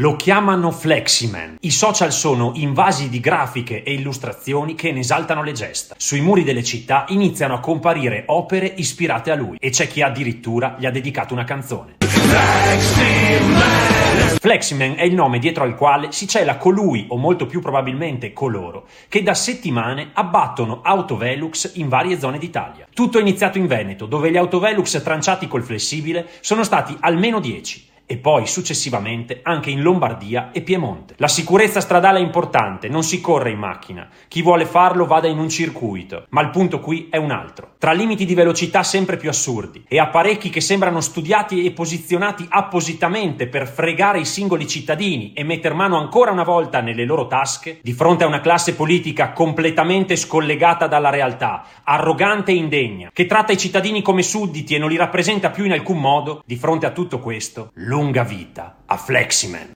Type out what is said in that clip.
Lo chiamano Fleximan. I social sono invasi di grafiche e illustrazioni che ne esaltano le gesta. Sui muri delle città iniziano a comparire opere ispirate a lui e c'è chi addirittura gli ha dedicato una canzone. Fleximan è il nome dietro al quale si cela colui, o molto più probabilmente coloro, che da settimane abbattono autovelux in varie zone d'Italia. Tutto è iniziato in Veneto, dove gli autovelux tranciati col flessibile sono stati almeno 10 e poi successivamente anche in Lombardia e Piemonte. La sicurezza stradale è importante, non si corre in macchina. Chi vuole farlo vada in un circuito, ma il punto qui è un altro. Tra limiti di velocità sempre più assurdi e apparecchi che sembrano studiati e posizionati appositamente per fregare i singoli cittadini e metter mano ancora una volta nelle loro tasche, di fronte a una classe politica completamente scollegata dalla realtà, arrogante e indegna, che tratta i cittadini come sudditi e non li rappresenta più in alcun modo, di fronte a tutto questo, lunga vita a Fleximan.